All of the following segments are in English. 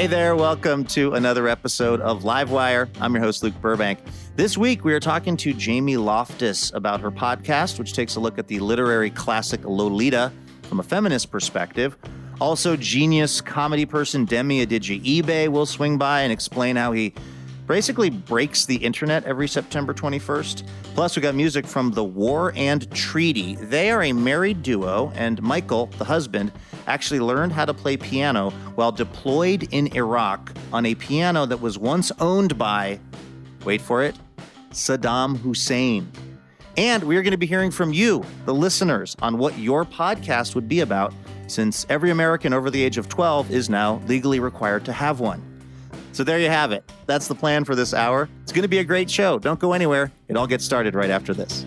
Hey there, welcome to another episode of Livewire. I'm your host, Luke Burbank. This week, we are talking to Jamie Loftus about her podcast, which takes a look at the literary classic Lolita from a feminist perspective. Also, genius comedy person Demi Adejuyigbe will swing by and explain how he basically breaks the internet every September 21st. Plus, we got music from The War and Treaty. They are a married duo, and Michael, the husband, actually learned how to play piano while deployed in Iraq on a piano that was once owned by, wait for it, Saddam Hussein. And we're going to be hearing from you, the listeners, on what your podcast would be about, since every American over the age of 12 is now legally required to have one. So there you have it. That's the plan for this hour. It's going to be a great show. Don't go anywhere. It all gets started right after this.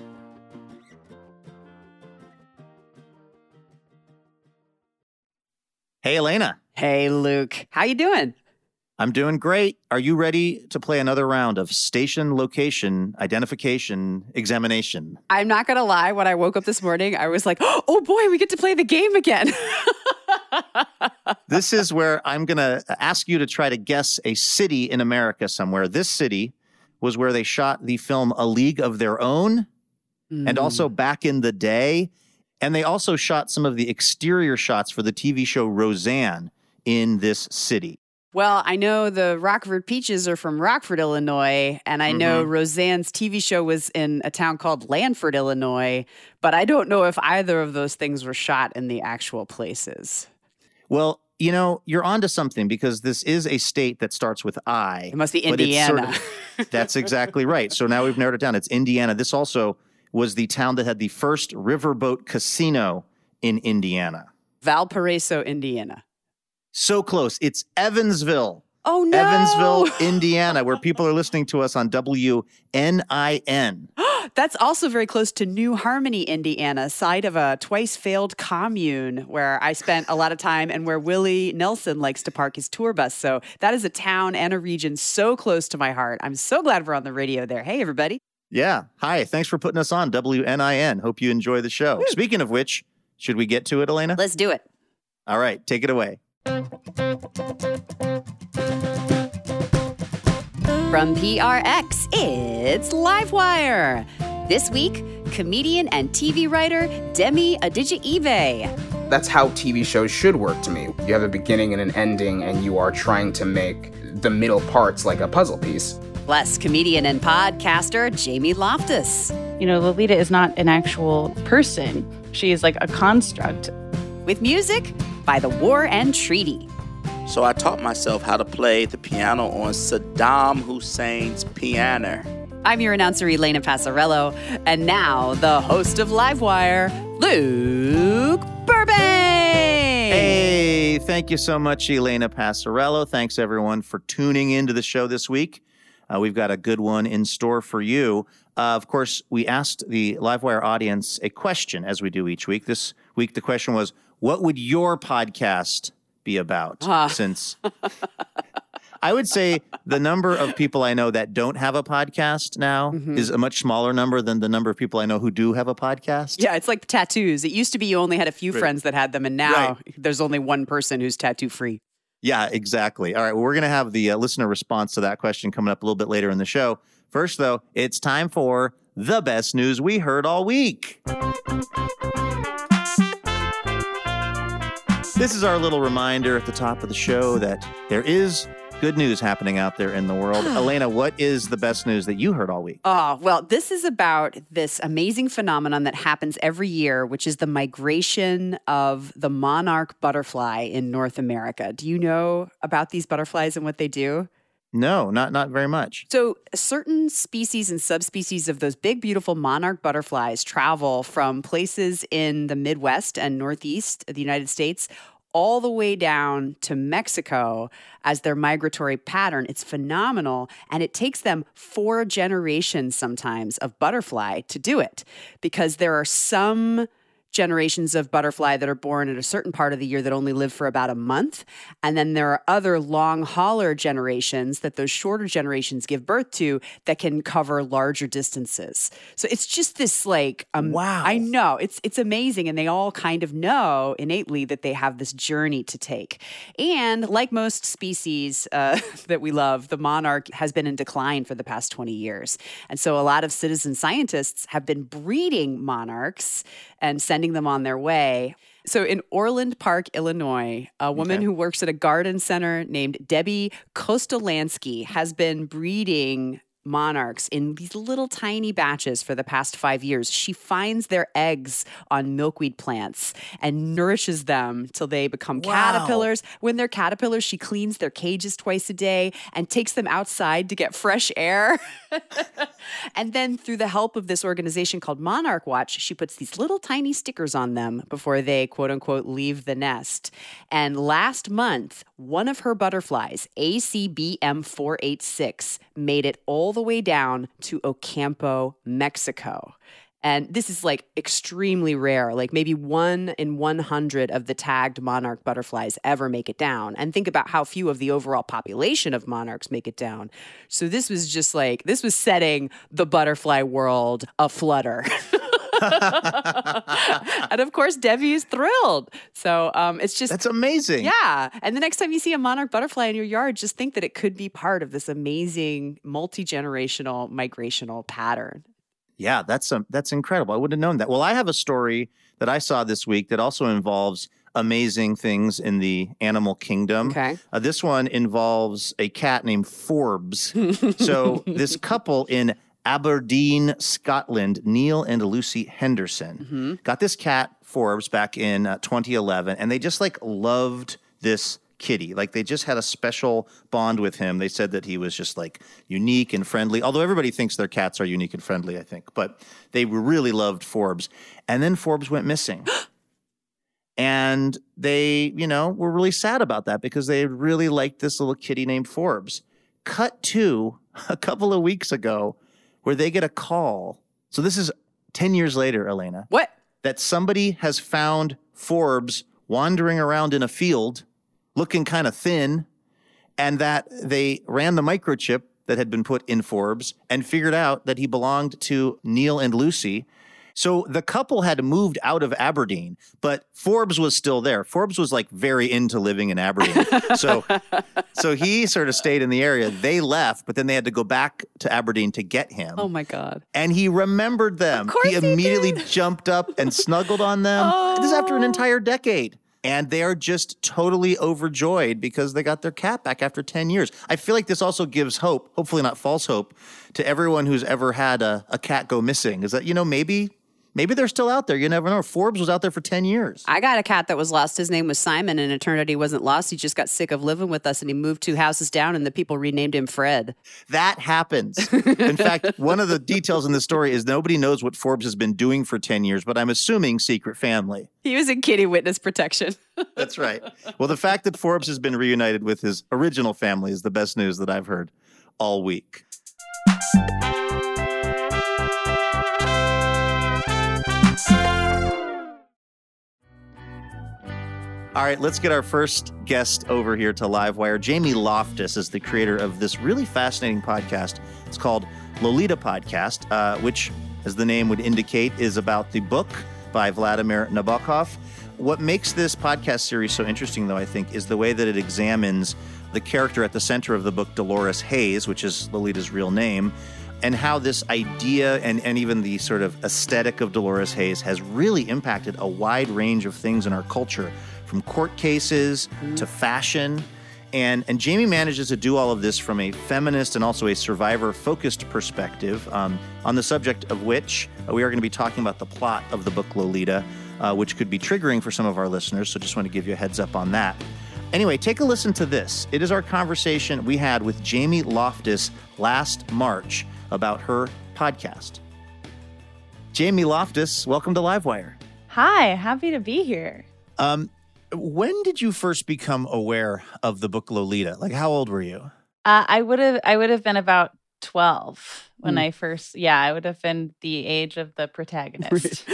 Hey, Elena. Hey, Luke. How you doing? I'm doing great. Are you ready to play another round of station location identification examination? I'm not going to lie. When I woke up this morning, I was like, oh boy, we get to play the game again. this is where I'm going to ask you to try to guess a city in America somewhere. This city was where they shot the film A League of Their Own. Mm. And also back in the day, and they also shot some of the exterior shots for the TV show Roseanne in this city. Well, I know the Rockford Peaches are from Rockford, Illinois, and I mm-hmm. know Roseanne's TV show was in a town called Lanford, Illinois, but I don't know if either of those things were shot in the actual places. Well, you know, you're onto something because this is a state that starts with I. It must be Indiana. Sort of, that's exactly right. So now we've narrowed it down. It's Indiana. This also was the town that had the first riverboat casino in Indiana. Valparaiso, Indiana. So close. It's Evansville. Oh no. Evansville, Indiana, where people are listening to us on WNIN. That's also very close to New Harmony, Indiana, site of a twice failed commune where I spent a lot of time and where Willie Nelson likes to park his tour bus. So that is a town and a region so close to my heart. I'm so glad we're on the radio there. Hey, everybody. Yeah. Hi. Thanks for putting us on WNIN. Hope you enjoy the show. Woo. Speaking of which, should we get to it, Elena? Let's do it. All right. Take it away. From PRX, it's Livewire. This week, comedian and TV writer Demi Adejuyigbe. That's how TV shows should work to me. You have a beginning and an ending, and you are trying to make the middle parts like a puzzle piece. Plus, comedian and podcaster Jamie Loftus. You know, Lolita is not an actual person, she is like a construct. With music by The War and Treaty. So I taught myself how to play the piano on Saddam Hussein's piano. I'm your announcer, Elena Passarello, and now the host of Livewire, Luke Burbank. Hey, thank you so much, Elena Passarello. Thanks, everyone, for tuning into the show this week. Uh, we've got a good one in store for you. Uh, of course, we asked the Livewire audience a question as we do each week. This week, the question was, What would your podcast be about? Uh. Since I would say the number of people I know that don't have a podcast now Mm-hmm. is a much smaller number than the number of people I know who do have a podcast. Yeah, it's like tattoos. It used to be you only had a few Right. friends that had them, and now there's only one person who's tattoo free. Yeah, exactly. All right. Well, we're going to have the uh, listener response to that question coming up a little bit later in the show. First, though, it's time for the best news we heard all week. This is our little reminder at the top of the show that there is good news happening out there in the world. Elena, what is the best news that you heard all week? Oh, well, this is about this amazing phenomenon that happens every year, which is the migration of the monarch butterfly in North America. Do you know about these butterflies and what they do? No, not not very much. So, certain species and subspecies of those big, beautiful monarch butterflies travel from places in the Midwest and Northeast of the United States all the way down to Mexico as their migratory pattern. It's phenomenal. And it takes them four generations sometimes of butterfly to do it because there are some generations of butterfly that are born at a certain part of the year that only live for about a month. And then there are other long hauler generations that those shorter generations give birth to that can cover larger distances. So it's just this like um, Wow. I know. It's it's amazing and they all kind of know innately that they have this journey to take. And like most species uh, that we love, the monarch has been in decline for the past 20 years. And so a lot of citizen scientists have been breeding monarchs and sending them on their way. So in Orland Park, Illinois, a woman Okay. who works at a garden center named Debbie Kostolansky has been breeding monarchs in these little tiny batches for the past five years. She finds their eggs on milkweed plants and nourishes them till they become Wow. caterpillars. When they're caterpillars, she cleans their cages twice a day and takes them outside to get fresh air. and then, through the help of this organization called Monarch Watch, she puts these little tiny stickers on them before they quote unquote leave the nest. And last month, one of her butterflies, ACBM 486, made it all the way down to Ocampo, Mexico. And this is like extremely rare, like maybe one in 100 of the tagged monarch butterflies ever make it down. And think about how few of the overall population of monarchs make it down. So this was just like, this was setting the butterfly world aflutter. and of course, Debbie is thrilled. So um, it's just. That's amazing. Yeah. And the next time you see a monarch butterfly in your yard, just think that it could be part of this amazing multi generational migrational pattern. Yeah, that's um, that's incredible. I wouldn't have known that. Well, I have a story that I saw this week that also involves amazing things in the animal kingdom. Okay. Uh, this one involves a cat named Forbes. so this couple in Aberdeen, Scotland, Neil and Lucy Henderson, got this cat Forbes back in uh, 2011, and they just like loved this kitty. Like they just had a special bond with him. They said that he was just like unique and friendly. Although everybody thinks their cats are unique and friendly, I think, but they really loved Forbes. And then Forbes went missing. And they, you know, were really sad about that because they really liked this little kitty named Forbes. Cut to a couple of weeks ago where they get a call. So this is 10 years later, Elena, What? that somebody has found Forbes wandering around in a field looking kind of thin and that they ran the microchip that had been put in Forbes and figured out that he belonged to Neil and Lucy. So the couple had moved out of Aberdeen, but Forbes was still there. Forbes was like very into living in Aberdeen. so so he sort of stayed in the area. They left, but then they had to go back to Aberdeen to get him. Oh my God. and he remembered them. Of course he immediately jumped up and snuggled on them. This is after an Oh. entire decade. And they are just totally overjoyed because they got their cat back after 10 years. I feel like this also gives hope, hopefully not false hope, to everyone who's ever had a, a cat go missing. Is that, you know, maybe maybe they're still out there. You never know. Forbes was out there for 10 years. I got a cat that was lost. His name was Simon, and it turned out he wasn't lost. He just got sick of living with us and he moved two houses down, and the people renamed him Fred. That happens. In fact, one of the details in the story is nobody knows what Forbes has been doing for 10 years, but I'm assuming secret family. He was in kitty witness protection. That's right. Well, the fact that Forbes has been reunited with his original family is the best news that I've heard all week. All right, let's get our first guest over here to Livewire. Jamie Loftus is the creator of this really fascinating podcast. It's called Lolita Podcast, uh, which, as the name would indicate, is about the book by Vladimir Nabokov. What makes this podcast series so interesting, though, I think, is the way that it examines the character at the center of the book, Dolores Haze, which is Lolita's real name, and how this idea and, and even the sort of aesthetic of Dolores Haze has really impacted a wide range of things in our culture, from court cases to fashion. And, and Jamie manages to do all of this from a feminist and also a survivor focused perspective, um, on the subject of which uh, we are going to be talking about the plot of the book Lolita, uh, which could be triggering for some of our listeners. So just want to give you a heads up on that. Anyway, take a listen to this. It is our conversation we had with Jamie Loftus last March about her podcast. Jamie Loftus, welcome to Livewire. Hi, happy to be here. Um, when did you first become aware of the book Lolita? Like, how old were you? Uh, I would have I would have been about 12 when Mm. I first yeah, I would have been the age of the protagonist.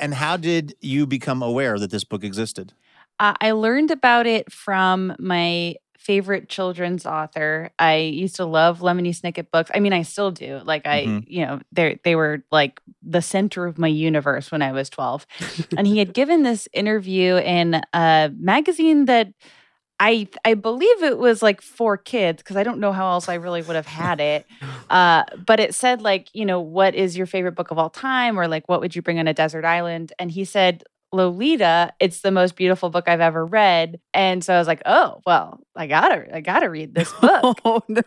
And how did you become aware that this book existed? Uh, I learned about it from my favorite children's author. I used to love Lemony Snicket books. I mean, I still do. Like I, Mhm. you know, they they were like the center of my universe when I was 12. and he had given this interview in a magazine that I I believe it was like for kids because I don't know how else I really would have had it. Uh, but it said like, you know, what is your favorite book of all time, or like, what would you bring on a desert island? And he said Lolita. It's the most beautiful book I've ever read. And so I was like, oh well, I gotta I gotta read this book. oh no.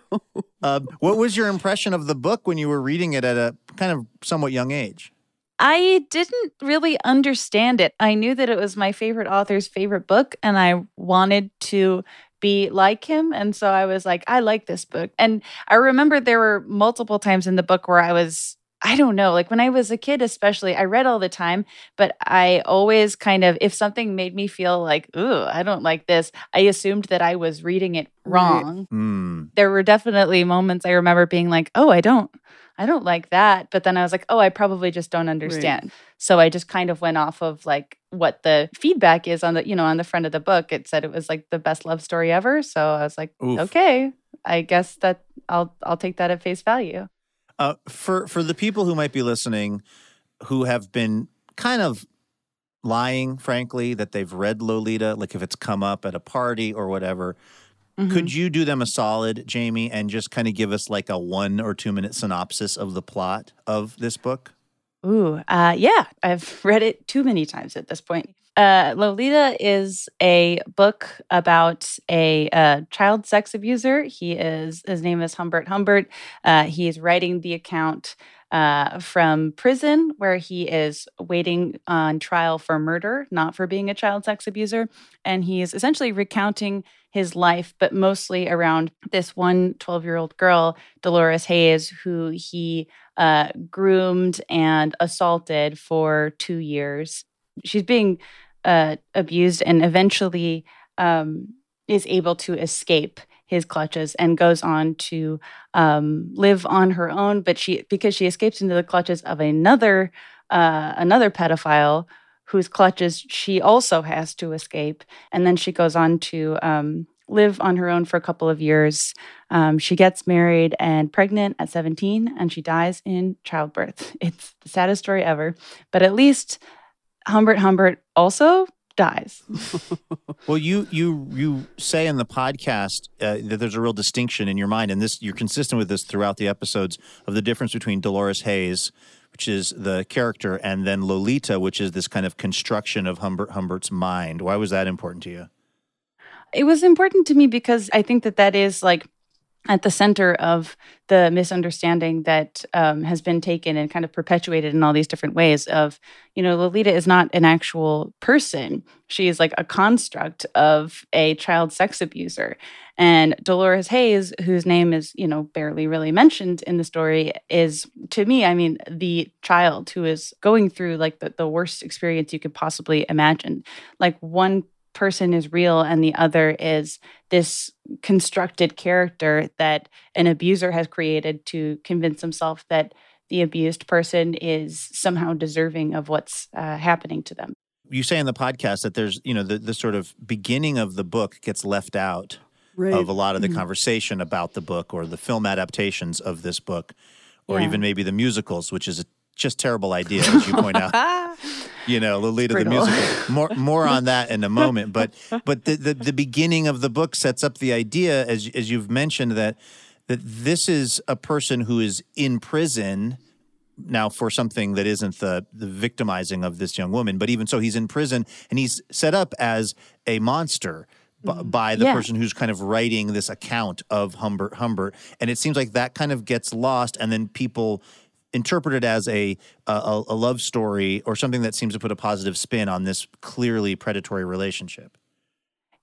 Uh, what was your impression of the book when you were reading it at a kind of somewhat young age? I didn't really understand it. I knew that it was my favorite author's favorite book, and I wanted to be like him. And so I was like, I like this book. And I remember there were multiple times in the book where I was, I don't know, like when I was a kid, especially, I read all the time, but I always kind of, if something made me feel like, ooh, I don't like this, I assumed that I was reading it wrong Hmm. there were definitely moments I remember being like, "Oh, I don't I don't like that." But then I was like, "Oh, I probably just don't understand." So I just kind of went off of like what the feedback is on the, you know, on the front of the book. It said it was like the best love story ever. So I was like, Oof. "Okay, I guess that I'll I'll take that at face value." Uh, for for the people who might be listening, who have been kind of lying, frankly, that they've read Lolita, like if it's come up at a party or whatever, Mm-hmm. could you do them a solid, Jamie, and just kind of give us like a one or two minute synopsis of the plot of this book? Ooh, uh, yeah, I've read it too many times at this point. Uh, Lolita is a book about a uh, child sex abuser. He is his name is Humbert Humbert. Uh, he is writing the account uh, from prison where he is waiting on trial for murder, not for being a child sex abuser, and he is essentially recounting his life, but mostly around this one 12 year old girl, Dolores Haze, who he uh, groomed and assaulted for two years. She's being uh, abused and eventually um, is able to escape his clutches and goes on to um, live on her own. But she, because she escapes into the clutches of another uh, another pedophile whose clutches she also has to escape, and then she goes on to um, live on her own for a couple of years. Um, she gets married and pregnant at 17, and she dies in childbirth. It's the saddest story ever, but at least Humbert Humbert also dies. Well, you you you say in the podcast uh, that there's a real distinction in your mind, and this you're consistent with this throughout the episodes of the difference between Dolores Haze, which is the character, and then Lolita, which is this kind of construction of Humbert Humbert's mind. Why was that important to you? it was important to me because I think that that is like at the center of the misunderstanding that um, has been taken and kind of perpetuated in all these different ways of you know lolita is not an actual person. She is like a construct of a child sex abuser. And dolores haze whose name is you know barely really mentioned in the story is to me i mean the child who is going through like the, the worst experience you could possibly imagine. Like one person is real and the other is this constructed character that an abuser has created to convince himself that the abused person is somehow deserving of what's uh, happening to them. you say in the podcast that there's you know the the sort of beginning of the book gets left out Right. of a lot of the Mhm. conversation about the book or the film adaptations of this book, or Yeah. even maybe the musicals, which is a just terrible idea, as you point out. You know, Lolita the musical. More more on that in a moment. But but the, the the beginning of the book sets up the idea, as as you've mentioned, that that this is a person who is in prison now for something that isn't the the victimizing of this young woman. But even so, he's in prison and he's set up as a monster. b- mm. By the Yeah. person who's kind of writing this account of Humbert Humbert, and it seems like that kind of gets lost, and then people interpret it as a, a a love story or something that seems to put a positive spin on this clearly predatory relationship.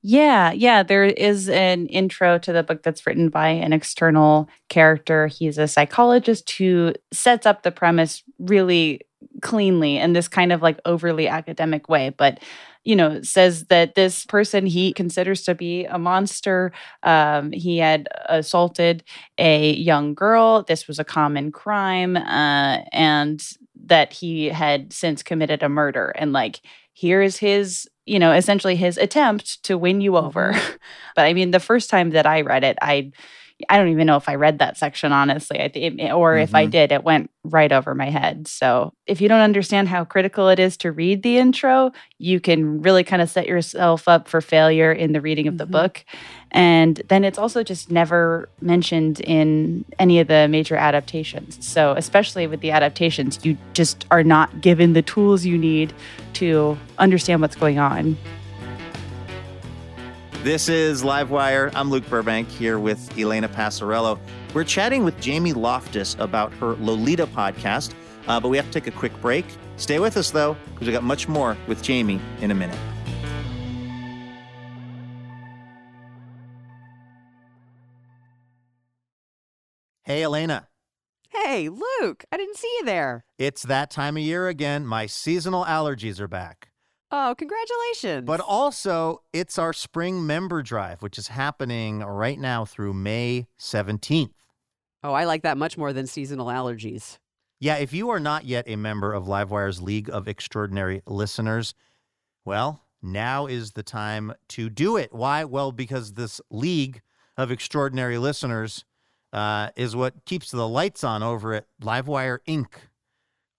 Yeah, yeah. There is an intro to the book that's written by an external character. He's a psychologist who sets up the premise really cleanly in this kind of like overly academic way, but you know, says that this person he considers to be a monster. Um, he had assaulted a young girl. This was a common crime, uh, and that he had since committed a murder. And like, here's his, you know, essentially his attempt to win you over. but I mean, the first time that I read it, I I don't even know if I read that section honestly. I think, or if I Mhm. did, it went right over my head. So if you don't understand how critical it is to read the intro, you can really kind of set yourself up for failure in the reading of the Mhm. book. And then it's also just never mentioned in any of the major adaptations. So especially with the adaptations, you just are not given the tools you need to understand what's going on. This is Livewire. I'm Luke Burbank here with Elena Passarello. We're chatting with Jamie Loftus about her Lolita podcast, uh, but we have to take a quick break. Stay with us though, because we got much more with Jamie in a minute. Hey, Elena. Hey, Luke, I didn't see you there. It's that time of year again. My seasonal allergies are back. Oh, congratulations. But also, it's our spring member drive, which is happening right now through May 17th. oh, I like that much more than seasonal allergies. Yeah, if you are not yet a member of Livewire's League of Extraordinary Listeners, well, now is the time to do it. Why? Well, because this League of Extraordinary Listeners uh, is what keeps the lights on over at Livewire Inc.,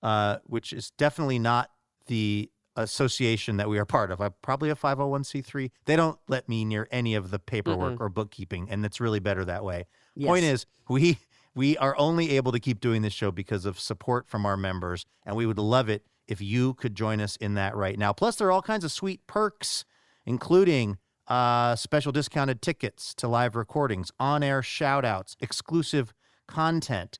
uh, which is definitely not the association that we are part of. I'm probably a 501c3. They don't let me near any of the paperwork or bookkeeping, and it's really better that way. Point is, we we are only able to keep doing this show because of support from our members, and we would love it if you could join us in that right now. Plus, there are all kinds of sweet perks, including uh, special discounted tickets to live recordings, on-air shout-outs, exclusive content.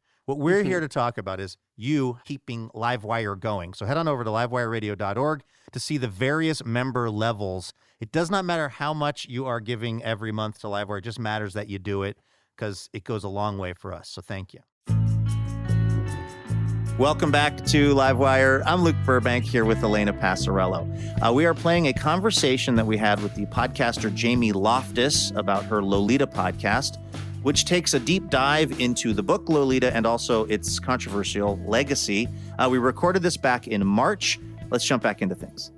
What we're here to talk about is you keeping Livewire going. So head on over to livewireradio.org to see the various member levels. It does not matter how much you are giving every month to Livewire, it just matters that you do it because it goes a long way for us. So thank you. Welcome back to Livewire. I'm Luke Burbank here with Elena Passarello. Uh, we are playing a conversation that we had with the podcaster Jamie Loftus about her Lolita podcast, which takes a deep dive into the book Lolita and also its controversial legacy. Uh, we recorded this back in March. Let's jump back into things.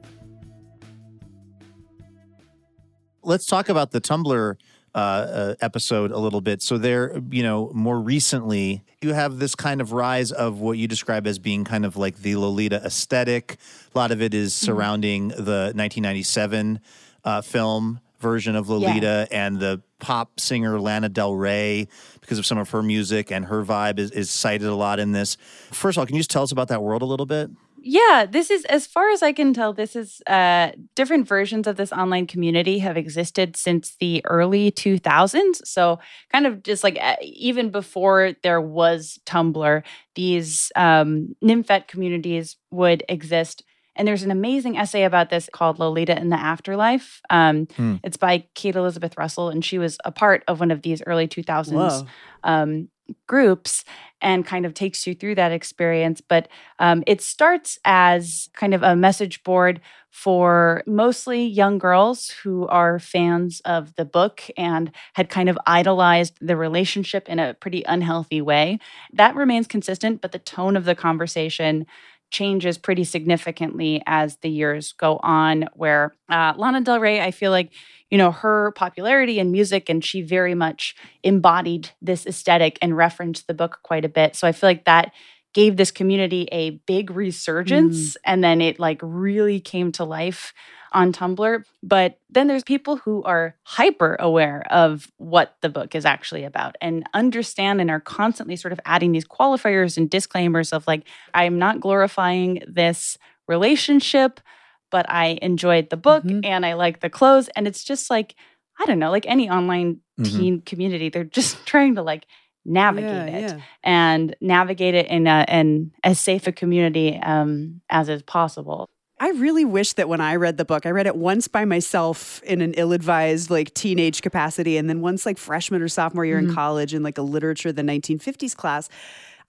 Let's talk about the Tumblr uh, uh, episode a little bit. So there, you know, more recently, you have this kind of rise of what you describe as being kind of like the Lolita aesthetic. A lot of it is surrounding the 1997 uh, film version of Lolita and the pop singer Lana Del Rey because of some of her music and her vibe is, is cited a lot in this. First of all, can you just tell us about that world a little bit? Yeah, this is as far as I can tell. This is uh, different versions of this online community have existed since the early 2000s. So, kind of just like uh, even before there was Tumblr, these um, nymphet communities would exist. And there's an amazing essay about this called Lolita in the Afterlife. Um, Hmm. It's by Kate Elizabeth Russell, and she was a part of one of these early 2000s um, groups and kind of takes you through that experience. But um, it starts as kind of a message board for mostly young girls who are fans of the book and had kind of idolized the relationship in a pretty unhealthy way. That remains consistent, but the tone of the conversation changes pretty significantly as the years go on. Where uh, Lana Del Rey, I feel like, you know, her popularity in music and she very much embodied this aesthetic and referenced the book quite a bit. So I feel like that gave this community a big resurgence mm. and then it like really came to life on Tumblr. But then there's people who are hyper aware of what the book is actually about and understand and are constantly sort of adding these qualifiers and disclaimers of like, I'm not glorifying this relationship, but I enjoyed the book mm-hmm. and I like the clothes. And it's just like, I don't know, like any online mm-hmm. teen community, they're just trying to like navigate yeah, it yeah. and navigate it in, a, in as safe a community um, as is possible. I really wish that when I read the book, I read it once by myself in an ill-advised like teenage capacity, and then once like freshman or sophomore year mm-hmm. in college in like a literature the 1950s class.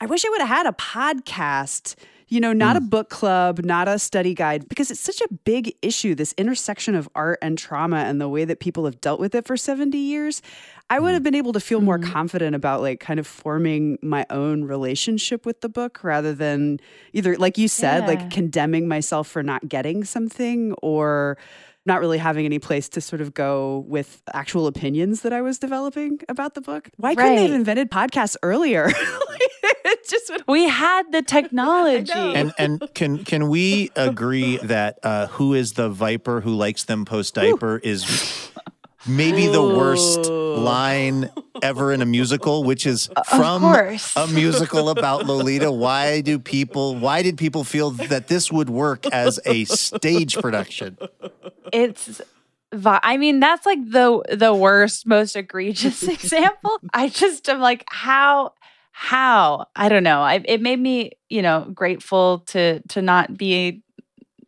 I wish I would have had a podcast you know, not mm. a book club, not a study guide, because it's such a big issue this intersection of art and trauma and the way that people have dealt with it for 70 years. I would mm. have been able to feel more mm. confident about like kind of forming my own relationship with the book rather than either, like you said, yeah. like condemning myself for not getting something or not really having any place to sort of go with actual opinions that I was developing about the book. Why couldn't they have invented podcasts earlier? just we had the technology. And and can can we agree that uh, who is the viper who likes them post diaper is maybe the worst line ever in a musical, which is from a musical about Lolita. Why do people? Why did people feel that this would work as a stage production? It's. I mean, that's like the the worst, most egregious example. I just am like, how how? I don't know. I, it made me you know grateful to to not be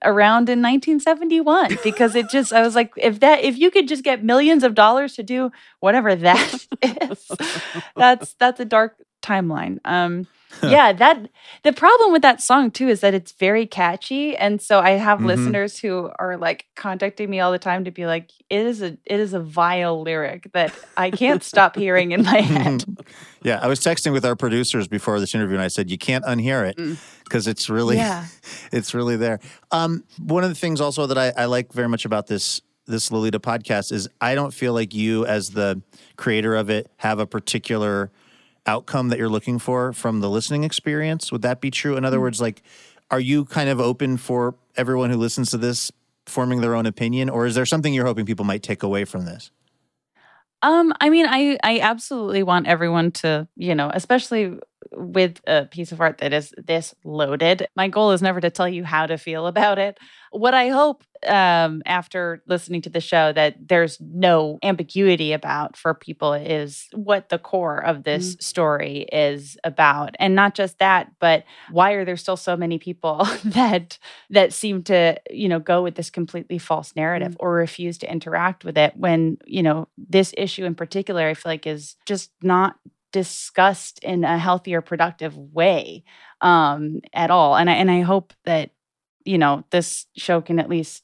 around in 1971 because it just I was like if that if you could just get millions of dollars to do whatever that is that's that's a dark timeline. Um yeah that the problem with that song too is that it's very catchy and so I have mm-hmm. listeners who are like contacting me all the time to be like it is a it is a vile lyric that I can't stop hearing in my head yeah I was texting with our producers before this interview and I said you can't unhear it mm because it's really yeah. it's really there. Um, one of the things also that I, I like very much about this this Lolita podcast is I don't feel like you as the creator of it have a particular outcome that you're looking for from the listening experience. Would that be true? In other mm-hmm. words, like are you kind of open for everyone who listens to this forming their own opinion or is there something you're hoping people might take away from this? Um, I mean, I I absolutely want everyone to, you know, especially with a piece of art that is this loaded. My goal is never to tell you how to feel about it. What I hope um, after listening to the show that there's no ambiguity about for people is what the core of this mm. story is about, and not just that, but why are there still so many people that that seem to you know go with this completely false narrative mm. or refuse to interact with it when you know this issue in particular I feel like is just not discussed in a healthier, productive way um, at all. And I and I hope that you know this show can at least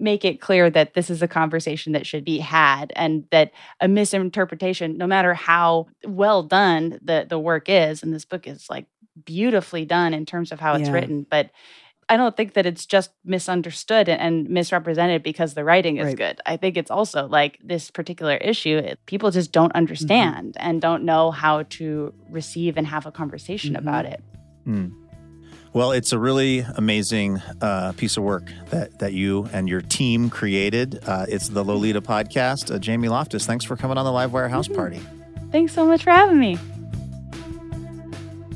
make it clear that this is a conversation that should be had and that a misinterpretation no matter how well done the the work is and this book is like beautifully done in terms of how it's yeah. written but I don't think that it's just misunderstood and, misrepresented because the writing is right. good. I think it's also like this particular issue, it, people just don't mm-hmm. understand mm-hmm. and don't know how to receive and have a conversation mm-hmm. about it. Mm. Well, it's a really amazing uh, piece of work that, that you and your team created. Uh, it's the Lolita podcast. Uh, Jamie Loftus, thanks for coming on the Livewire House mm-hmm. Party. Thanks so much for having me.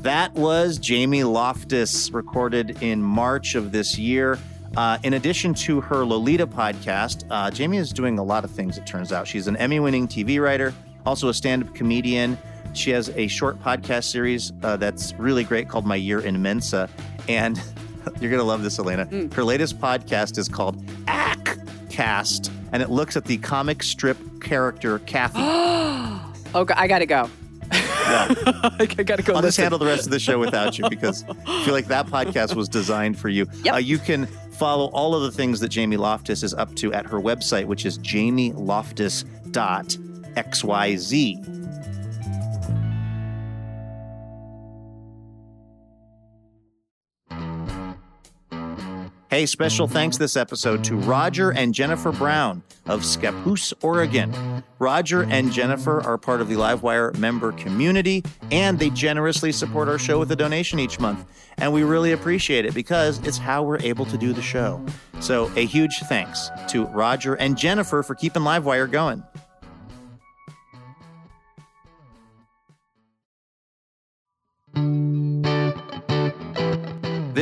That was Jamie Loftus, recorded in March of this year. Uh, in addition to her Lolita podcast, uh, Jamie is doing a lot of things, it turns out. She's an Emmy winning TV writer, also a stand up comedian. She has a short podcast series uh, that's really great called My Year in Mensa. And you're going to love this, Elena. Mm. Her latest podcast is called Cast, and it looks at the comic strip character Cathy. oh, I got to go. I gotta go. I'll just handle the rest of the show without you because I feel like that podcast was designed for you. Yep. Uh, you can follow all of the things that Jamie Loftus is up to at her website, which is jamieloftus.xyz. Hey, special thanks this episode to Roger and Jennifer Brown of Scappoose, Oregon. Roger and Jennifer are part of the Livewire member community, and they generously support our show with a donation each month. And we really appreciate it because it's how we're able to do the show. So, a huge thanks to Roger and Jennifer for keeping Livewire going.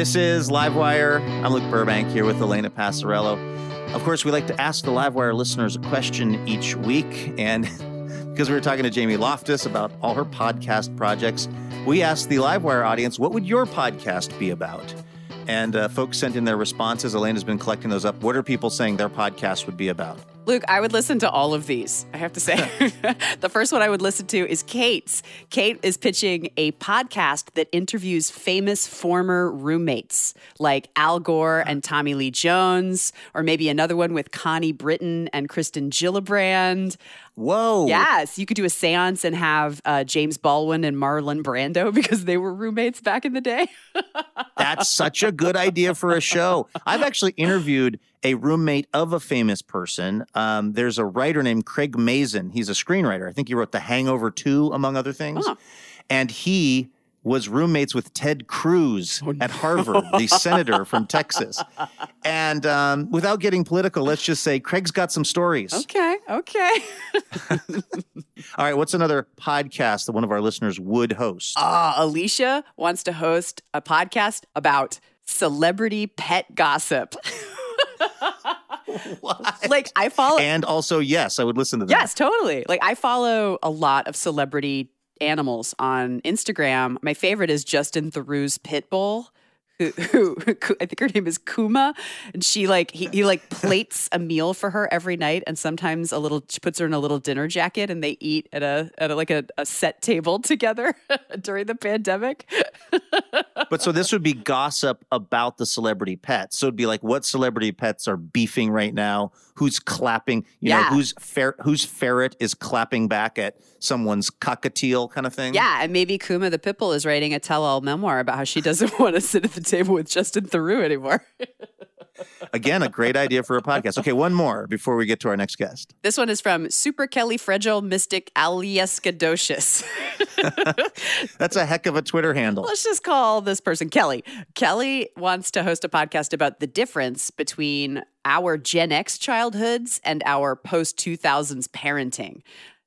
This is Livewire. I'm Luke Burbank here with Elena Passarello. Of course, we like to ask the Livewire listeners a question each week. And because we were talking to Jamie Loftus about all her podcast projects, we asked the Livewire audience, what would your podcast be about? And uh, folks sent in their responses. Elena's been collecting those up. What are people saying their podcast would be about? Luke, I would listen to all of these. I have to say. the first one I would listen to is Kate's. Kate is pitching a podcast that interviews famous former roommates like Al Gore and Tommy Lee Jones, or maybe another one with Connie Britton and Kirsten Gillibrand. Whoa. Yes, you could do a seance and have uh, James Baldwin and Marlon Brando because they were roommates back in the day. That's such a good idea for a show. I've actually interviewed a roommate of a famous person. Um, there's a writer named Craig Mazin. He's a screenwriter. I think he wrote The Hangover 2, among other things. Huh. And he was roommates with Ted Cruz at Harvard, the senator from Texas. And um, without getting political, let's just say Craig's got some stories. okay, okay. All right, what's another podcast that one of our listeners would host? Uh, Alicia wants to host a podcast about celebrity pet gossip. What? like I follow And also, yes, I would listen to that. Yes, totally. Like I follow a lot of celebrity animals on Instagram. My favorite is Justin Theroux's pit bull. Who, who, who I think her name is Kuma, and she like he, he like plates a meal for her every night, and sometimes a little she puts her in a little dinner jacket, and they eat at a at a, like a, a set table together during the pandemic. But so this would be gossip about the celebrity pets. So it'd be like what celebrity pets are beefing right now, who's clapping, you know, Yeah. whose fer- whose ferret is clapping back at someone's cockatiel kind of thing. Yeah, and maybe Kuma the Pitbull is writing a tell-all memoir about how she doesn't want to sit at the table with Justin Theroux anymore. Again, a great idea for a podcast. Okay, one more before we get to our next guest. This one is from Super Kelly Fragile Mystic Aliescadocious. That's a heck of a Twitter handle. Let's just call this person Kelly. Kelly wants to host a podcast about the difference between our Gen X childhoods and our post 2000s parenting.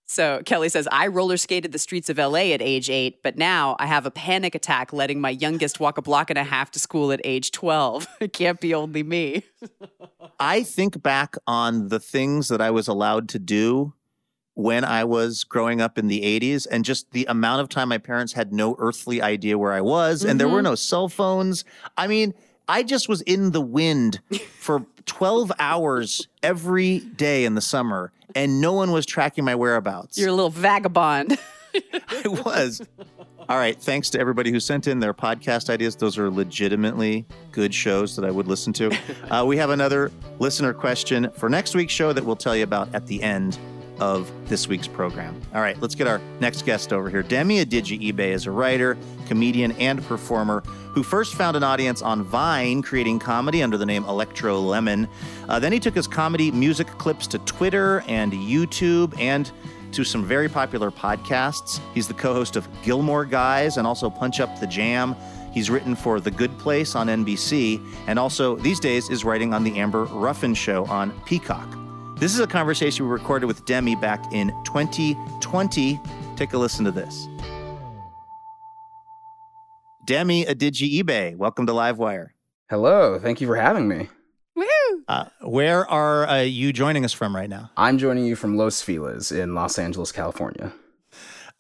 So Kelly says, I roller skated the streets of LA at age eight, but now I have a panic attack letting my youngest walk a block and a half to school at age 12. It can't be only me. I think back on the things that I was allowed to do when I was growing up in the 80s and just the amount of time my parents had no earthly idea where I was and there were mm-hmm. no cell phones. I mean, I just was in the wind for 12 hours every day in the summer and no one was tracking my whereabouts. You're a little vagabond. I was. All right. Thanks to everybody who sent in their podcast ideas. Those are legitimately good shows that I would listen to. Uh, we have another listener question for next week's show that we'll tell you about at the end of this week's program. All right, let's get our next guest over here. Demi Adejuyigbe is a writer, comedian, and performer who first found an audience on Vine creating comedy under the name Electro Lemon. Uh, then he took his comedy music clips to Twitter and YouTube and to some very popular podcasts. He's the co host of Gilmore Guys and also Punch Up the Jam. He's written for The Good Place on NBC and also these days is writing on The Amber Ruffin Show on Peacock. This is a conversation we recorded with Demi back in 2020. Take a listen to this. Demi Adejuyigbe, welcome to Livewire. Hello, thank you for having me. Woo! Uh, where are uh, you joining us from right now? I'm joining you from Los Feliz in Los Angeles, California.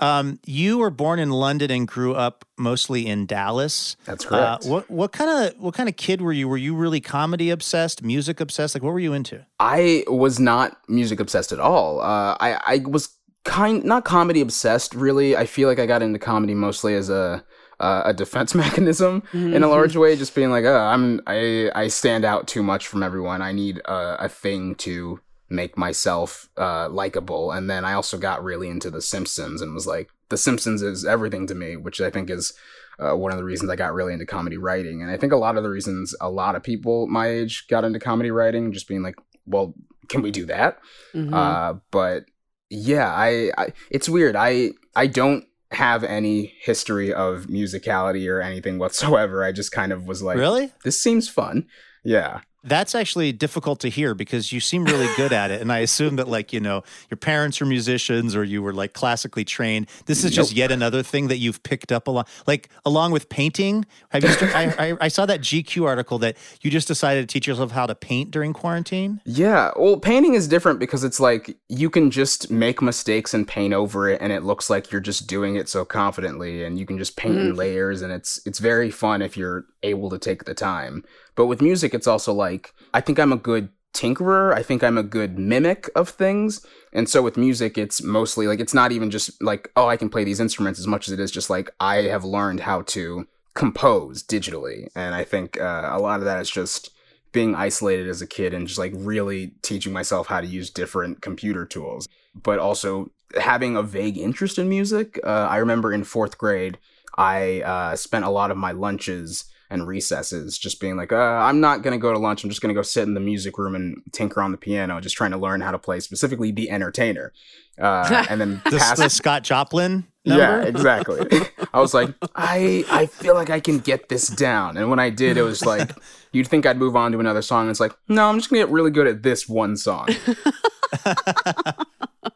Um, you were born in London and grew up mostly in Dallas. That's Uh, correct. what what kind of what kind of kid were you? Were you really comedy obsessed, music obsessed? Like what were you into? I was not music obsessed at all. Uh, I, I was kind not comedy obsessed really. I feel like I got into comedy mostly as a uh, a defense mechanism mm-hmm. in a large way, just being like, oh, I'm I I stand out too much from everyone. I need a, a thing to make myself uh, likable. And then I also got really into The Simpsons and was like, The Simpsons is everything to me, which I think is uh, one of the reasons I got really into comedy writing. And I think a lot of the reasons a lot of people my age got into comedy writing, just being like, well, can we do that? Mm-hmm. Uh, but yeah, I, I it's weird. I I don't have any history of musicality or anything whatsoever. I just kind of was like, really, this seems fun. Yeah. That's actually difficult to hear because you seem really good at it. And I assume that, like, you know, your parents are musicians or you were like classically trained. This is just nope. yet another thing that you've picked up along, like, along with painting. Have you, st- I, I, I, saw that GQ article that you just decided to teach yourself how to paint during quarantine. Yeah. Well, painting is different because it's like you can just make mistakes and paint over it and it looks like you're just doing it so confidently and you can just paint mm. in layers and it's, it's very fun if you're able to take the time. But with music, it's also like, I think I'm a good tinkerer. I think I'm a good mimic of things. And so with music, it's mostly like, it's not even just like, oh, I can play these instruments as much as it is just like, I have learned how to compose digitally. And I think uh, a lot of that is just being isolated as a kid and just like really teaching myself how to use different computer tools, but also having a vague interest in music. Uh, I remember in fourth grade, I uh, spent a lot of my lunches and recesses, just being like, uh, I'm not going to go to lunch. I'm just going to go sit in the music room and tinker on the piano, just trying to learn how to play specifically The Entertainer. Uh, and then the, pass- the Scott Joplin number? Yeah, exactly. I was like, I I feel like I can get this down. And when I did, it was like, you'd think I'd move on to another song. And it's like, no, I'm just going to get really good at this one song.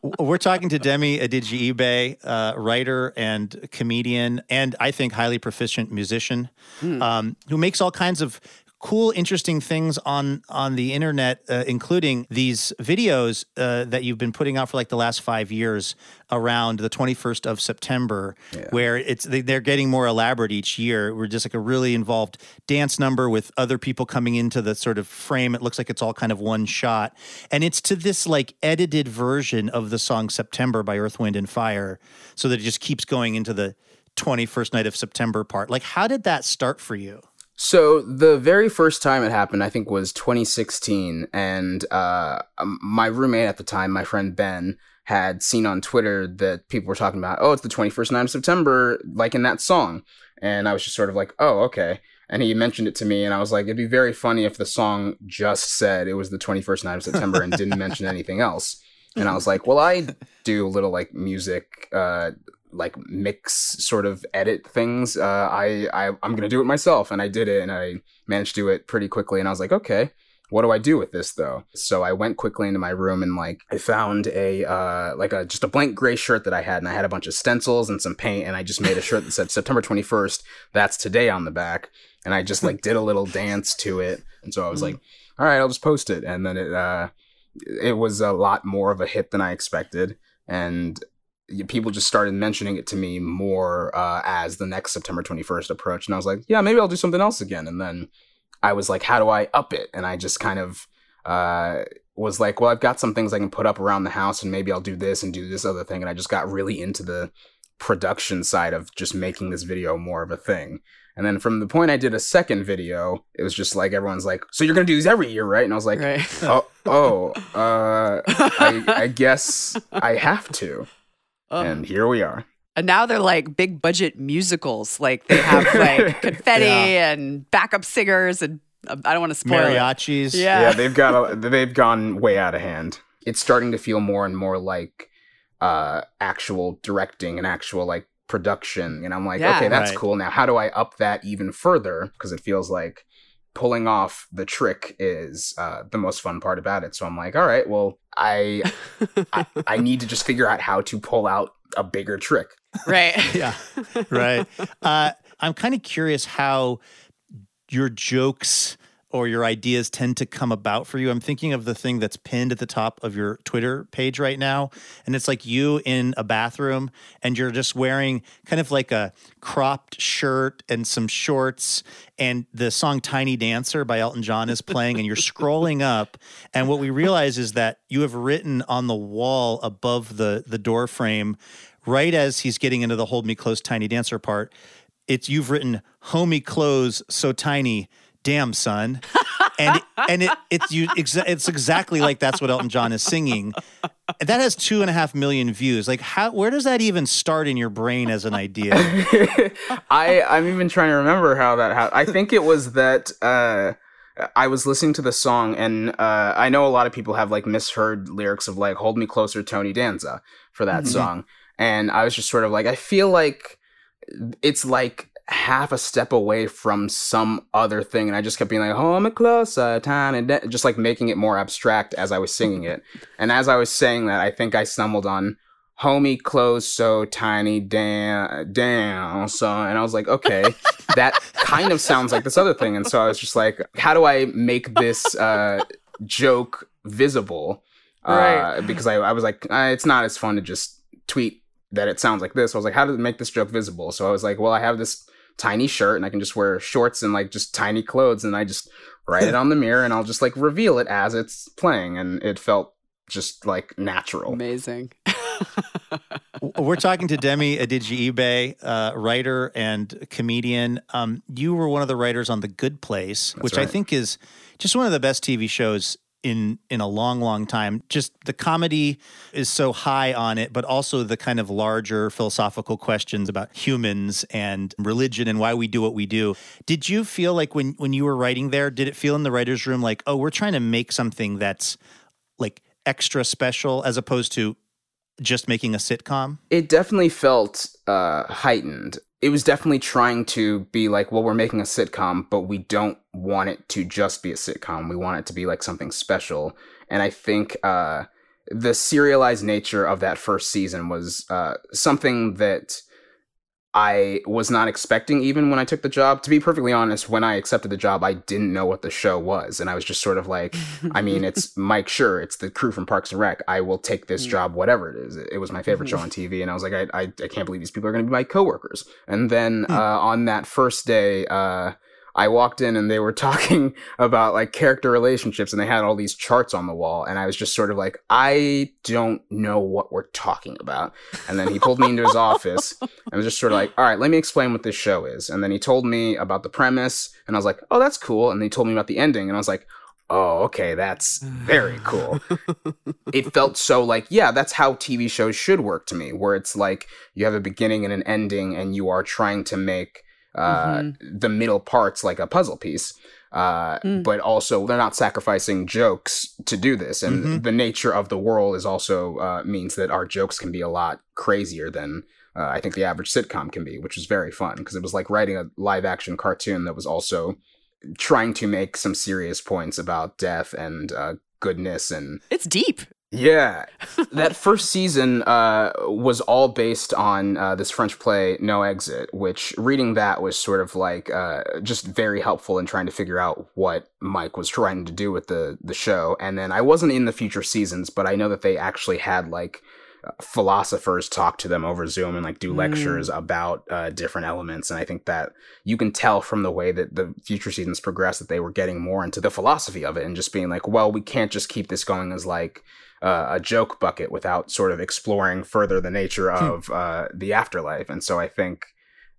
We're talking to Demi Adejuyigbe, uh, writer and comedian, and I think highly proficient musician, mm. um, who makes all kinds of cool, interesting things on on the internet, uh, including these videos uh, that you've been putting out for like the last five years around the 21st of September, yeah. where it's they're getting more elaborate each year. We're just like a really involved dance number with other people coming into the sort of frame. It looks like it's all kind of one shot, and it's to this like edited version of the song September by Earth, Wind and Fire, so that it just keeps going into the 21st night of September part. Like, how did that start for you? So the very first time it happened, I think, was 2016, and uh, um, my roommate at the time, my friend Ben, had seen on Twitter that people were talking about, oh, it's the 21st night of September, like in that song, and I was just sort of like, oh, okay. And he mentioned it to me, and I was like, it'd be very funny if the song just said it was the 21st night of September and didn't mention anything else. And I was like, well, I do a little like music uh, like mix sort of edit things. Uh, I, I I'm gonna do it myself, and I did it, and I managed to do it pretty quickly. And I was like, okay, what do I do with this though? So I went quickly into my room and like I found a uh like a just a blank gray shirt that I had, and I had a bunch of stencils and some paint, and I just made a shirt that said September 21st. That's today on the back, and I just like did a little dance to it, and so I was like, all right, I'll just post it, and then it uh it was a lot more of a hit than I expected. And people just started mentioning it to me more uh, as the next September 21st approached. And I was like, yeah, maybe I'll do something else again. And then I was like, how do I up it? And I just kind of uh, was like, well, I've got some things I can put up around the house and maybe I'll do this and do this other thing. And I just got really into the production side of just making this video more of a thing. And then from the point I did a second video, it was just like everyone's like, "So you're gonna do these every year, right?" And I was like, right. "Oh, oh, uh, I, I guess I have to." And here we are. And now they're like big budget musicals. Like they have like confetti yeah. and backup singers and uh, I don't want to spoil mariachis. It. Yeah, yeah, they've got a, they've gone way out of hand. It's starting to feel more and more like uh, actual directing and actual like production. And I'm like, yeah, okay, that's right. cool. Now, how do I up that even further? Because it feels like pulling off the trick is uh, the most fun part about it. So I'm like, all right, well, I, I, I need to just figure out how to pull out a bigger trick. Right. yeah. Right. Uh, I'm kind of curious how your jokes or your ideas tend to come about for you. I'm thinking of the thing that's pinned at the top of your Twitter page right now. And it's like you in a bathroom and you're just wearing kind of like a cropped shirt and some shorts. And the song Tiny Dancer by Elton John is playing, and you're scrolling up. And what we realize is that you have written on the wall above the, the door frame, right as he's getting into the Hold Me Close Tiny Dancer part, it's you've written homie clothes so tiny damn son and and it it's you it's exactly like that's what elton john is singing And that has two and a half million views like how where does that even start in your brain as an idea I I'm even trying to remember how that happened. I think it was that uh I was listening to the song and uh I know a lot of people have like misheard lyrics of like hold me closer Tony Danza for that Mhm. song and I was just sort of like I feel like it's like half a step away from some other thing and I just kept being like hold me closer tiny da-" just like making it more abstract as I was singing it. And as I was saying that I think I stumbled on homie clothes so tiny down down so and i was like okay that kind of sounds like this other thing and so i was just like how do i make this uh joke visible? Uh Right. because I, I was like uh, it's not as fun to just tweet that it sounds like this. I was like how to make this joke visible? So i was like well i have this tiny shirt and i can just wear shorts and like just tiny clothes and i just write it on the mirror and i'll just like reveal it as it's playing and it felt just like natural Amazing. We're talking to Demi Adejuyigbe, uh, writer and comedian. Um, you were one of the writers on The Good Place, That's which I think is just one of the best TV shows in in a long, long time. Just the comedy is so high on it, but also the kind of larger philosophical questions about humans and religion and why we do what we do. Did you feel like when when you were writing there, did it feel in the writers' room like, oh, we're trying to make something that's like extra special as opposed to just making a sitcom? it definitely felt uh, heightened. It was definitely trying to be like, well, we're making a sitcom, but we don't want it to just be a sitcom. We want it to be like something special. And I think uh, the serialized nature of that first season was uh, something that I was not expecting even when I took the job. To be perfectly honest, when I accepted the job, I didn't know what the show was. And I was just sort of like, I mean, it's Mike Schur, it's the crew from Parks and Rec. I will take this job, whatever it is. It, was my favorite show on TV, and I was like, I, I, I can't believe these people are going to be my coworkers. And then uh, on that first day, uh, I walked in and they were talking about like character relationships, and they had all these charts on the wall, and I was just sort of like, I don't know what we're talking about. And then he pulled me into his office and was just sort of like, all right, let me explain what this show is. And then he told me about the premise, and I was like, oh, that's cool. And then he told me about the ending, and I was like, oh, okay, that's very cool. it felt so like, yeah, that's how TV shows should work to me, where it's like you have a beginning and an ending, and you are trying to make uh, the middle parts like a puzzle piece. Uh, Mm. But also, they're not sacrificing jokes to do this, and Mhm. the nature of the world is also uh, means that our jokes can be a lot crazier than uh, I think the average sitcom can be, which was very fun because it was like writing a live action cartoon that was also trying to make some serious points about death and uh, goodness and It's deep. Yeah. That first season uh, was all based on uh, this french play no exit which reading that was sort of like uh, just very helpful in trying to figure out what mike was trying to do with the, the show. And then i wasn't in the future seasons but i know that they actually had like uh, philosophers talk to them over zoom and like do Mm. lectures about uh, different elements. And i think that you can tell from the way that the future seasons progressed that they were getting more into the philosophy of it and just being like well we can't just keep this going as like uh, a joke bucket without sort of exploring further the nature of uh, the afterlife. And so I think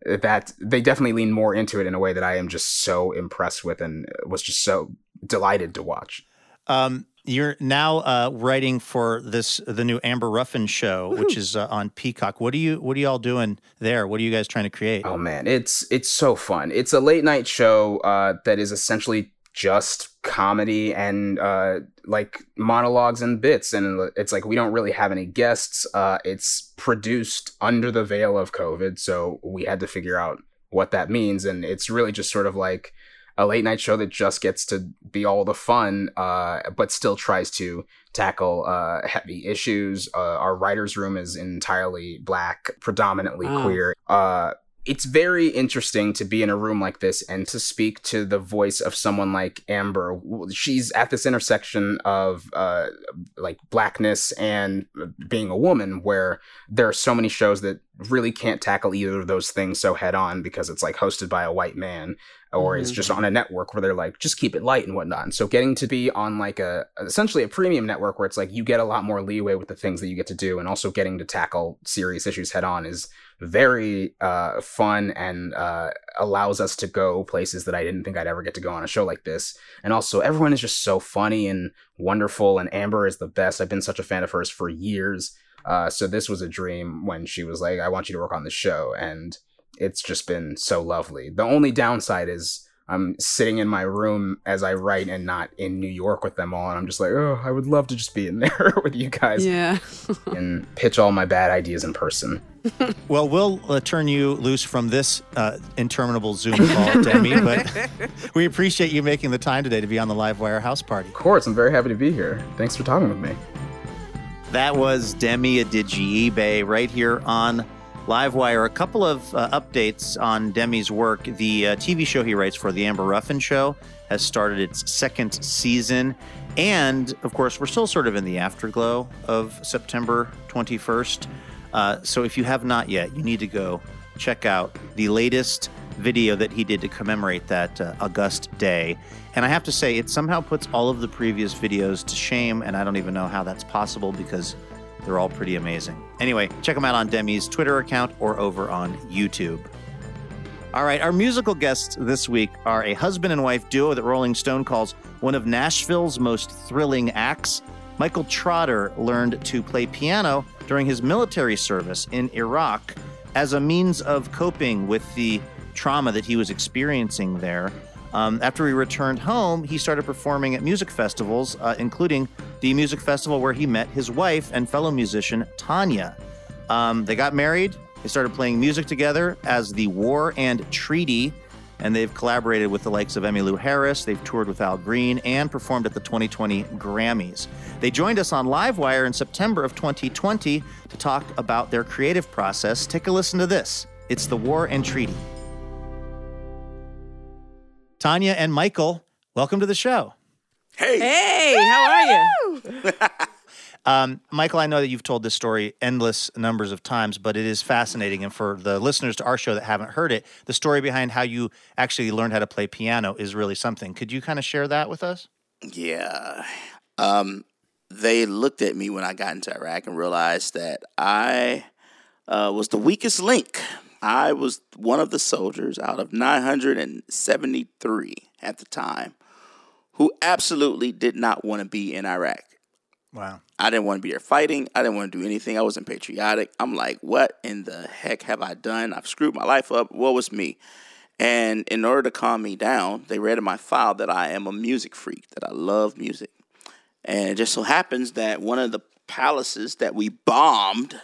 that they definitely lean more into it in a way that I am just so impressed with and was just so delighted to watch. Um, you're now uh, writing for this the new Amber Ruffin show, which is uh, on Peacock. What are you What are you all doing there? What are you guys trying to create? Oh man, it's it's so fun. It's a late night show uh, that is essentially just comedy and uh, like monologues and bits, and it's like we don't really have any guests. Uh, it's produced under the veil of COVID, so we had to figure out what that means, and it's really just sort of like a late night show that just gets to be all the fun, uh, but still tries to tackle uh, heavy issues. Uh, our writers' room is entirely black, predominantly Wow. queer. It's very interesting to be in a room like this and to speak to the voice of someone like Amber. She's at this intersection of uh, like blackness and being a woman, where there are so many shows that really can't tackle either of those things so head on because it's like hosted by a white man or mm-hmm. it's just on a network where they're like just keep it light and whatnot. And so getting to be on like a essentially a premium network where it's like you get a lot more leeway with the things that you get to do, and also getting to tackle serious issues head on is very uh, fun and uh, allows us to go places that I didn't think I'd ever get to go on a show like this. And also, everyone is just so funny and wonderful. And Amber is the best. I've been such a fan of hers for years. Uh, so this was a dream when she was like, "I want you to work on the show," and it's just been so lovely. The only downside is I'm sitting in my room as I write and not in New York with them all. And I'm just like, oh, I would love to just be in there with you guys. Yeah. and pitch all my bad ideas in person. well, we'll uh, turn you loose from this uh, interminable Zoom call, Demi, but we appreciate you making the time today to be on the Livewire House Party. Of course. I'm very happy to be here. Thanks for talking with me. That was Demi Adejuyigbe right here on Livewire. A couple of uh, updates on Demi's work. The uh, TV show he writes for, The Amber Ruffin Show, has started its second season. And of course, we're still sort of in the afterglow of September 21st. Uh, so if you have not yet, you need to go check out the latest video that he did to commemorate that uh, august day. And I have to say, it somehow puts all of the previous videos to shame. And I don't even know how that's possible because they're all pretty amazing. Anyway, check them out on Demi's Twitter account or over on YouTube. All right, our musical guests this week are a husband and wife duo that Rolling Stone calls one of Nashville's most thrilling acts. Michael Trotter learned to play piano during his military service in Iraq as a means of coping with the trauma that he was experiencing there. Um, after he returned home, he started performing at music festivals, uh, including the music festival where he met his wife and fellow musician Tanya. Um, they got married. They started playing music together as the War and Treaty, and they've collaborated with the likes of Emmylou Harris. They've toured with Al Green and performed at the 2020 Grammys. They joined us on Livewire in September of 2020 to talk about their creative process. Take a listen to this. It's the War and Treaty. Tanya and Michael, welcome to the show. Hey. Hey, how are you? um, Michael, I know that you've told this story endless numbers of times, but it is fascinating. And for the listeners to our show that haven't heard it, the story behind how you actually learned how to play piano is really something. Could you kind of share that with us? Yeah. Um, they looked at me when I got into Iraq and realized that I uh, was the weakest link I was one of the soldiers out of 973 at the time who absolutely did not want to be in Iraq. Wow. I didn't want to be there fighting. I didn't want to do anything. I wasn't patriotic. I'm like, what in the heck have I done? I've screwed my life up. What was me? And in order to calm me down, they read in my file that I am a music freak, that I love music. And it just so happens that one of the palaces that we bombed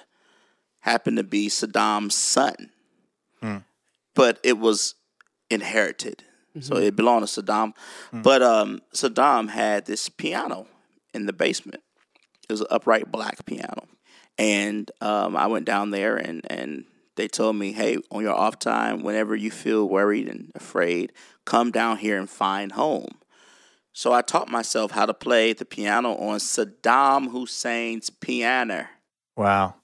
happened to be Saddam's son. Mm. But it was inherited. Mm-hmm. So it belonged to Saddam. Mm. But um, Saddam had this piano in the basement. It was an upright black piano. And um, I went down there and, and they told me, hey, on your off time, whenever you feel worried and afraid, come down here and find home. So I taught myself how to play the piano on Saddam Hussein's piano. Wow.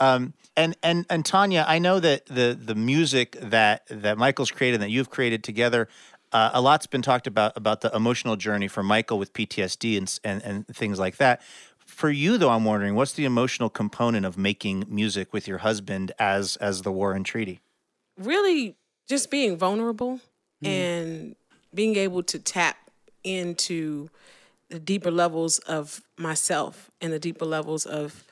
Um, and and and Tanya, I know that the the music that that Michael's created and that you've created together, uh, a lot's been talked about about the emotional journey for Michael with PTSD and, and and things like that. For you, though, I'm wondering what's the emotional component of making music with your husband as as the war and treaty. Really, just being vulnerable mm. and being able to tap into the deeper levels of myself and the deeper levels of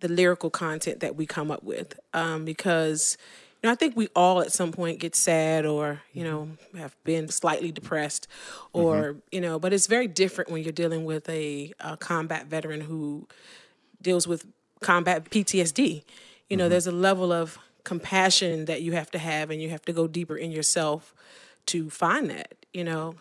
the lyrical content that we come up with um, because you know I think we all at some point get sad or you know have been slightly depressed or mm-hmm. you know but it's very different when you're dealing with a, a combat veteran who deals with combat PTSD you know mm-hmm. there's a level of compassion that you have to have and you have to go deeper in yourself to find that you know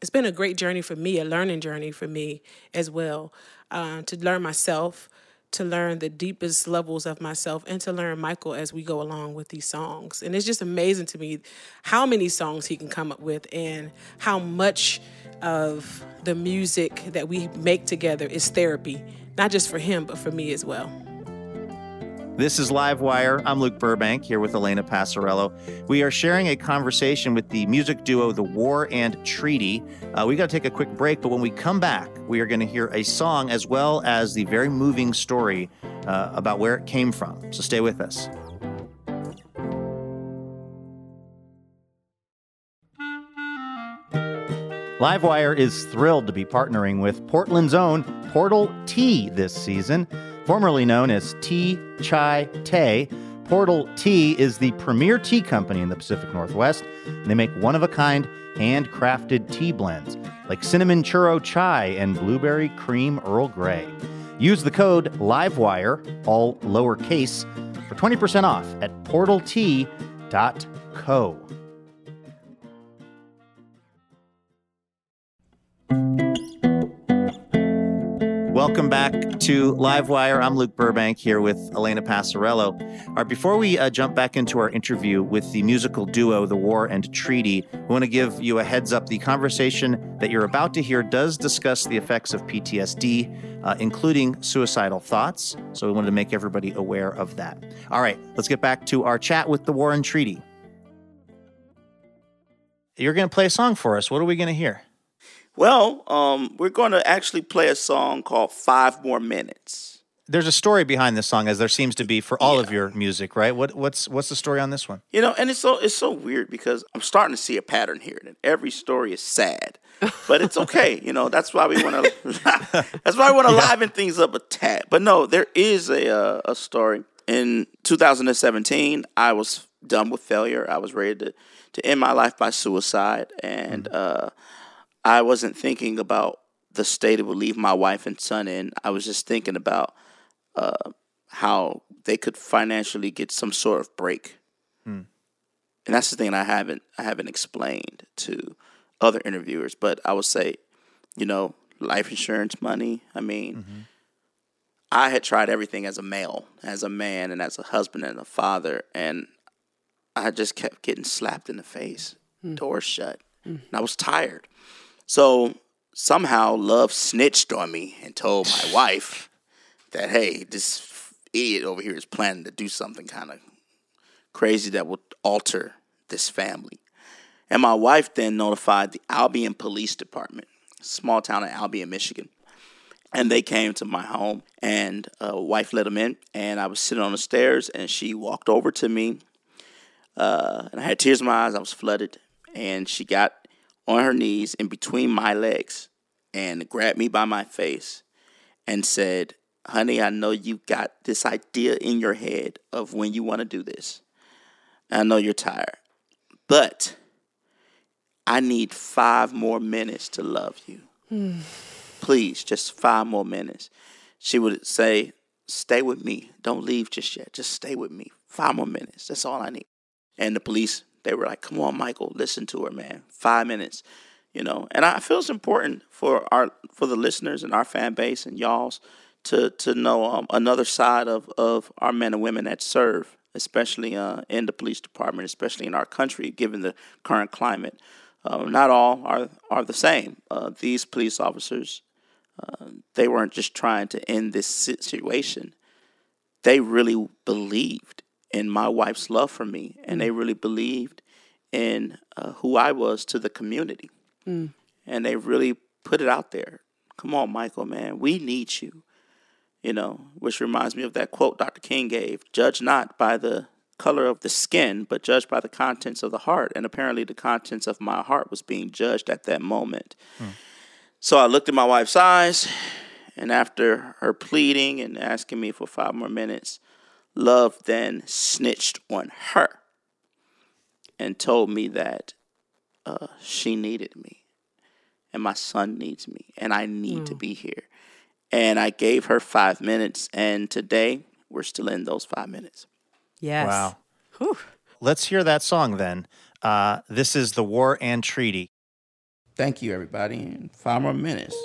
it's been a great journey for me a learning journey for me as well uh, to learn myself to learn the deepest levels of myself and to learn Michael as we go along with these songs. And it's just amazing to me how many songs he can come up with and how much of the music that we make together is therapy, not just for him, but for me as well. This is Livewire. I'm Luke Burbank here with Elena Passarello. We are sharing a conversation with the music duo The War and Treaty. Uh, we got to take a quick break, but when we come back, we are going to hear a song as well as the very moving story uh, about where it came from. So stay with us. Livewire is thrilled to be partnering with Portland's own Portal Tea this season. Formerly known as Tea Chai Té, Portal Tea is the premier tea company in the Pacific Northwest. And they make one of a kind, handcrafted tea blends like cinnamon churro chai and blueberry cream Earl Grey. Use the code LIVEWIRE, all lowercase, for 20% off at portaltea.co. Welcome back to Livewire. I'm Luke Burbank here with Elena Passarello. All right, before we uh, jump back into our interview with the musical duo, The War and Treaty, we want to give you a heads up. The conversation that you're about to hear does discuss the effects of PTSD, uh, including suicidal thoughts. So we wanted to make everybody aware of that. All right, let's get back to our chat with The War and Treaty. You're going to play a song for us. What are we going to hear? Well, um, we're going to actually play a song called Five More Minutes. There's a story behind this song, as there seems to be for all of your music, right? What, what's what's the story on this one? You know, and it's so it's so weird because I'm starting to see a pattern here that every story is sad, but it's okay. you know, that's why we want to that's why we want to Yeah. liven things up a tad. But no, there is a uh, a story. In 2017, I was done with failure. I was ready to to end my life by suicide, and uh, I wasn't thinking about the state it would leave my wife and son in. I was just thinking about uh, how they could financially get some sort of break. Hmm. And that's the thing I haven't I haven't explained to other interviewers. But I would say, you know, life insurance money. I mean, I had tried everything as a male, as a man, and as a husband and a father, and I just kept getting slapped in the face, doors shut, and I was tired. So somehow love snitched on me and told my wife that hey, this idiot over here is planning to do something kind of crazy that will alter this family. And my wife then notified the Albion Police Department, small town in Albion, Michigan. And they came to my home, and uh, wife let them in. And I was sitting on the stairs, and she walked over to me. Uh, and I had tears in my eyes. I was flooded. And she got on her knees in between my legs and grabbed me by my face and said, Honey, I know you got this idea in your head of when you want to do this. I know you're tired, but I need five more minutes to love you. Hmm. Please, just five more minutes. She would say, Stay with me. Don't leave just yet. Just stay with me. Five more minutes. That's all I need. And the police, they were like, Come on, Michael, listen to her, man. Five minutes. You know, and I feel it's important for our for the listeners and our fan base and y'all's to to know um, another side of of our men and women that serve, especially uh, in the police department, especially in our country, given the current climate. Uh, not all are are the same. Uh, these police officers, uh, they weren't just trying to end this situation. They really believed in my wife's love for me, and they really believed in uh, who I was to the community, Mm. and they really put it out there. Come on, Michael, man, we need you. You know, which reminds me of that quote Dr. King gave: "Judge not by the color of the skin, but judge by the contents of the heart." And apparently, the contents of my heart was being judged at that moment. So I looked at my wife's eyes, and after her pleading and asking me for five more minutes, love then snitched on her and told me that uh, she needed me, and my son needs me, and I need to be here. And I gave her five minutes, and today we're still in those five minutes. Yes. Wow. Let's hear that song then. Uh, this is The War and Treaty. Thank you, everybody. And five more minutes.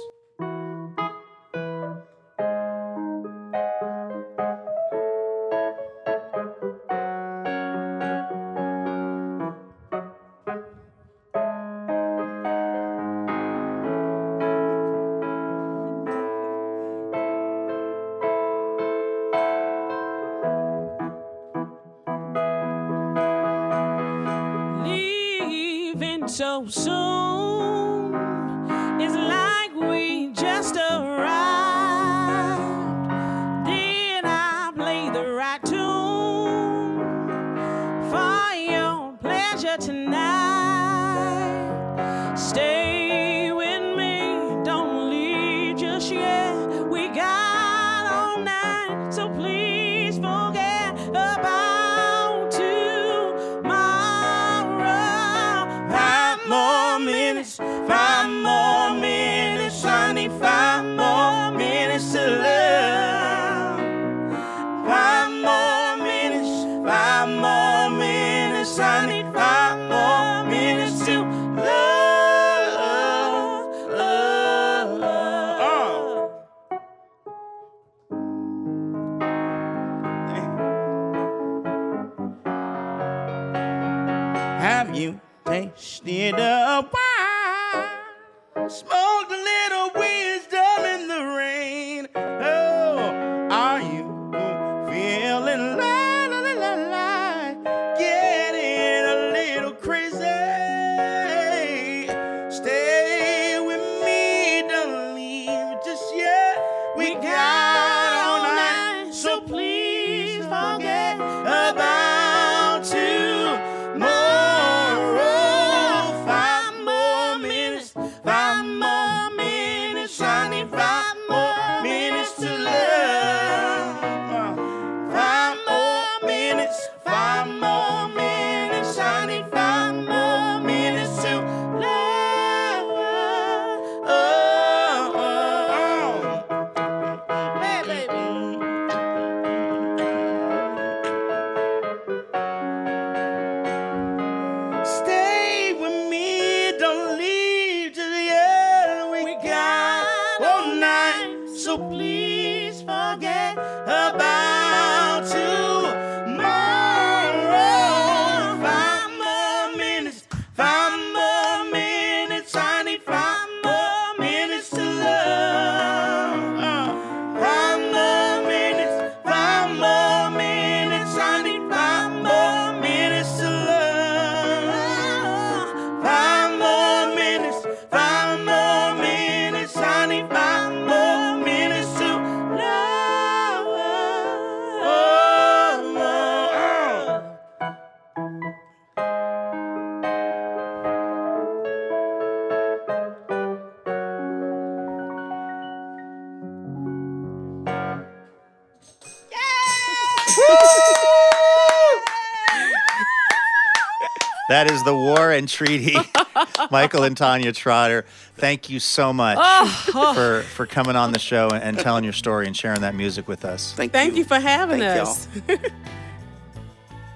Is the War and Treaty. Michael and Tanya Trotter, thank you so much Oh. for for coming on the show and telling your story and sharing that music with us. Thank, Thank you for having Thank us.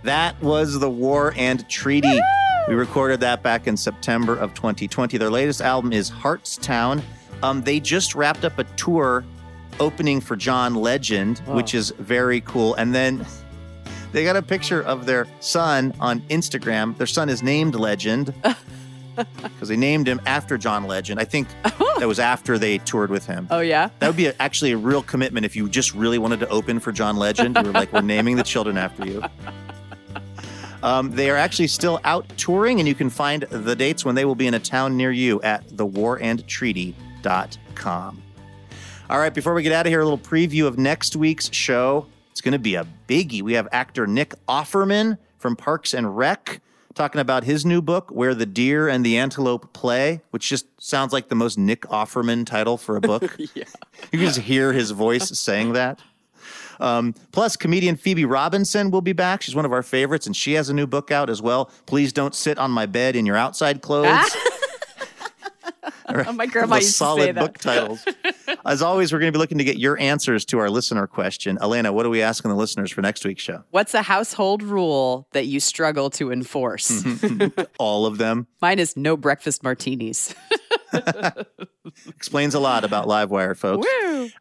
That was the War and Treaty. We recorded that back in September of 2020. Their latest album is Hearts Town. Um, they just wrapped up a tour opening for John Legend, which is very cool. And then they got a picture of their son on Instagram. Their son is named Legend because they named him after John Legend. I think that was after they toured with him. Oh, yeah? That would be a, actually a real commitment if you just really wanted to open for John Legend. You were like, we're naming the children after you. Um, they are actually still out touring, and you can find the dates when they will be in a town near you at thewarandtreaty.com. All right, before we get out of here, a little preview of next week's show. It's going to be a biggie. We have actor Nick Offerman from Parks and Rec talking about his new book, Where the Deer and the Antelope Play, which just sounds like the most Nick Offerman title for a book. yeah. You can just hear his voice saying that. Um, plus, comedian Phoebe Robinson will be back. She's one of our favorites, and she has a new book out as well. Please don't sit on my bed in your outside clothes. My grandma used to solid say that. book titles. As always, we're going to be looking to get your answers to our listener question. Elena, what are we asking the listeners for next week's show? What's a household rule that you struggle to enforce? All of them. Mine is no breakfast martinis. Explains a lot about Livewire, folks.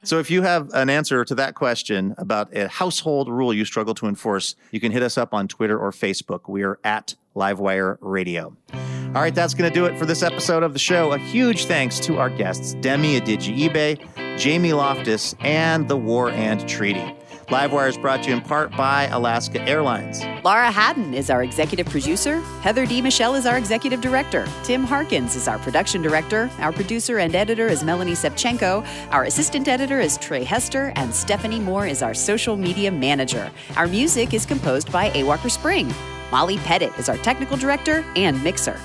So if you have an answer to that question about a household rule you struggle to enforce, you can hit us up on Twitter or Facebook. We are at Livewire Radio. All right, that's going to do it for this episode of the show. A huge thanks to our guests, Demi Adejuyigbe, Jamie Loftus, and the War and Treaty. Livewire is brought to you in part by Alaska Airlines. Laura Haddon is our executive producer. Heather D. Michelle is our executive director. Tim Harkins is our production director. Our producer and editor is Melanie Sevchenko. Our assistant editor is Trey Hester. And Stephanie Moore is our social media manager. Our music is composed by A. Walker Spring. Molly Pettit is our technical director and mixer.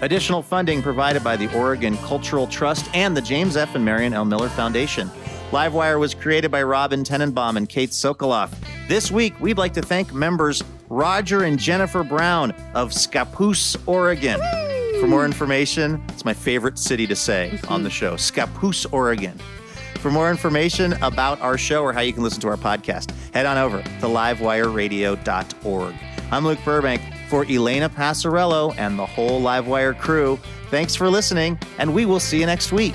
Additional funding provided by the Oregon Cultural Trust and the James F. and Marion L. Miller Foundation. Livewire was created by Robin Tenenbaum and Kate Sokoloff. This week, we'd like to thank members Roger and Jennifer Brown of Scappoose, Oregon. For more information, it's my favorite city to say on the show Scappoose, Oregon. For more information about our show or how you can listen to our podcast, head on over to livewireradio.org. I'm Luke Burbank for Elena Passarello and the whole Livewire crew. Thanks for listening, and we will see you next week.